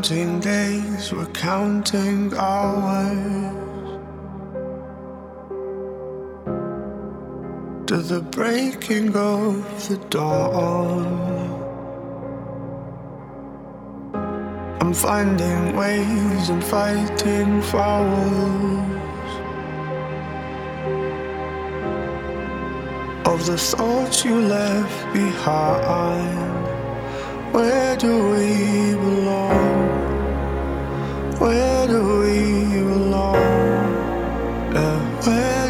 counting days, we're counting hours to the breaking of the dawn. I'm finding ways and fighting fouls of the thoughts you left behind. Where do we belong? Where do we belong? And uh, where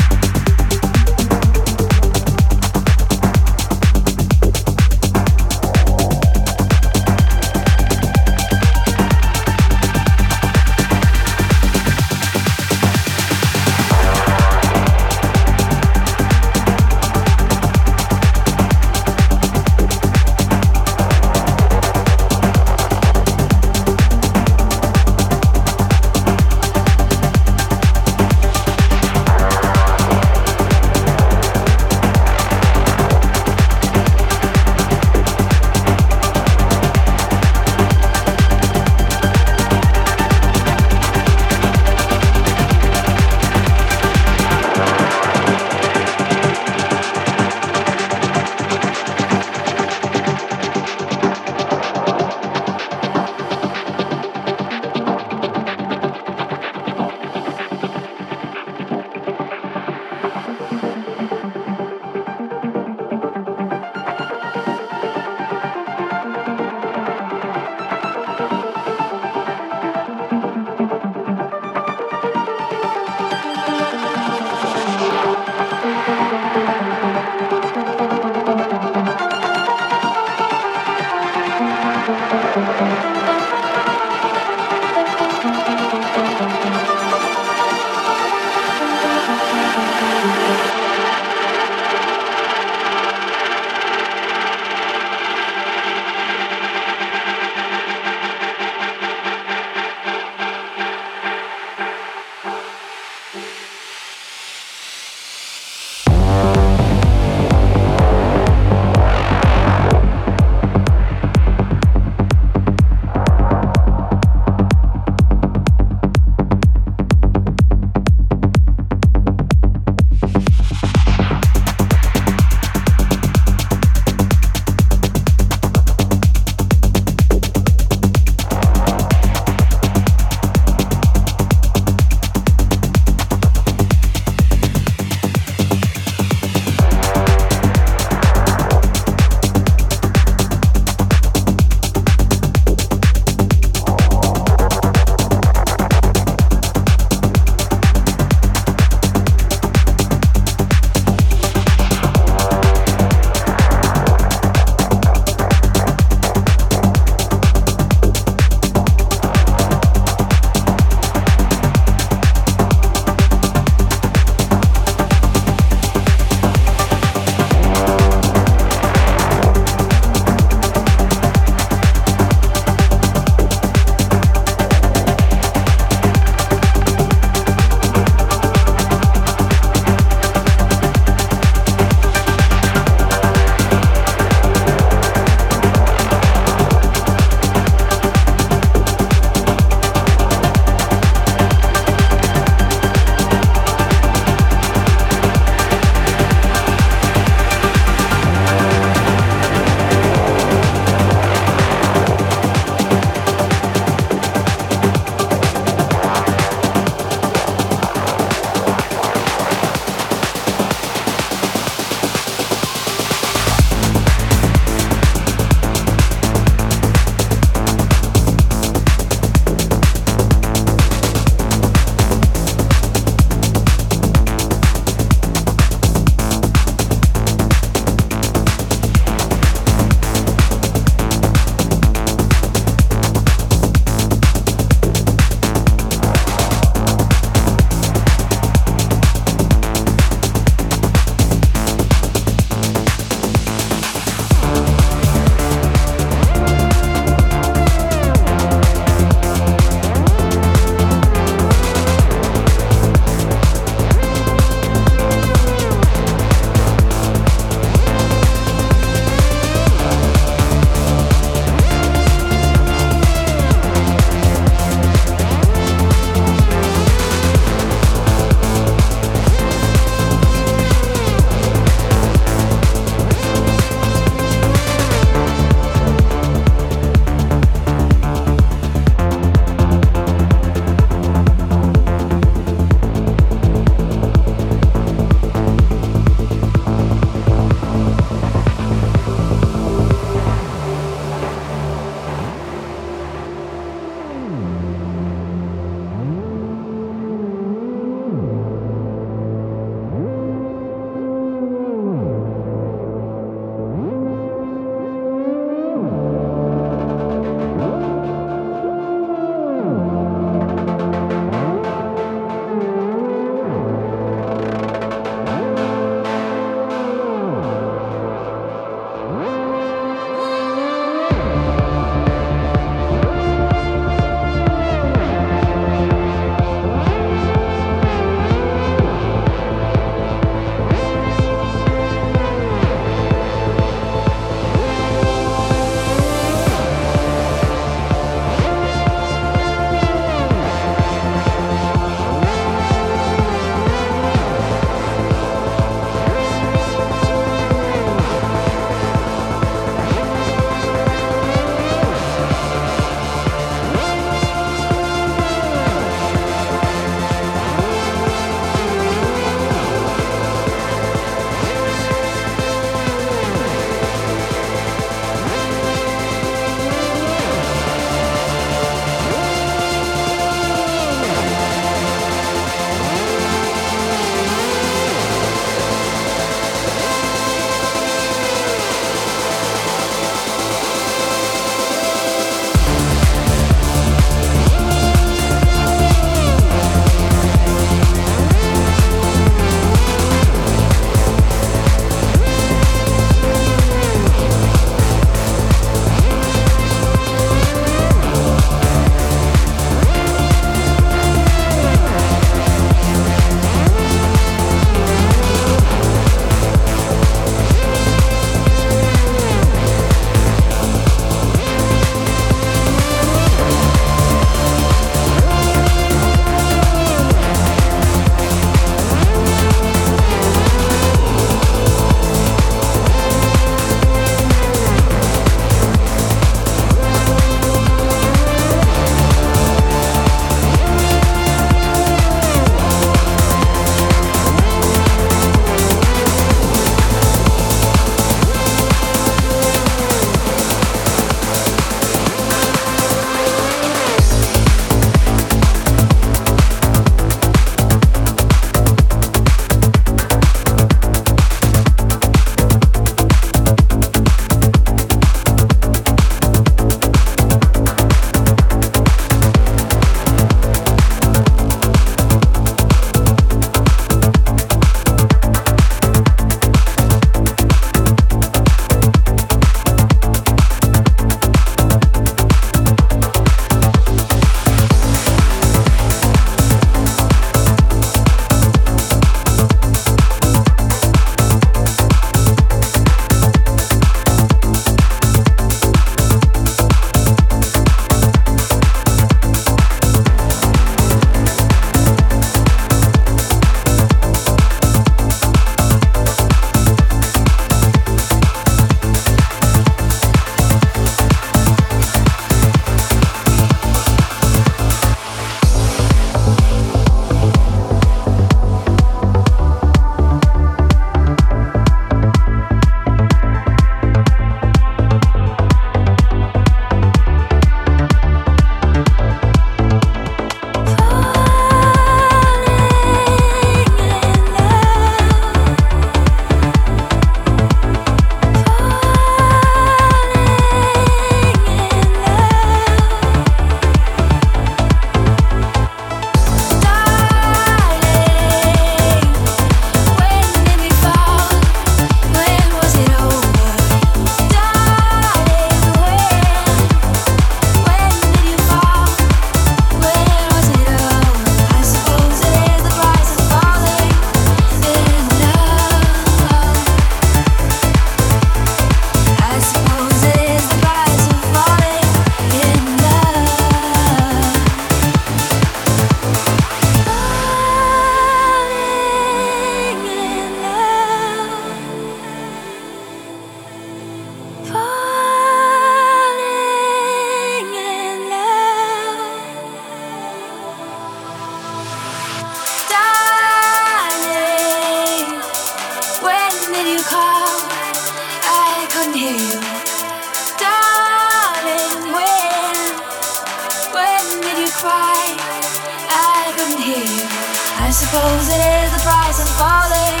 Suppose it is the price of falling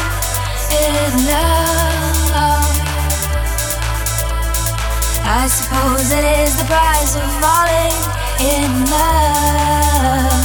in love. I suppose it is the price of falling in love.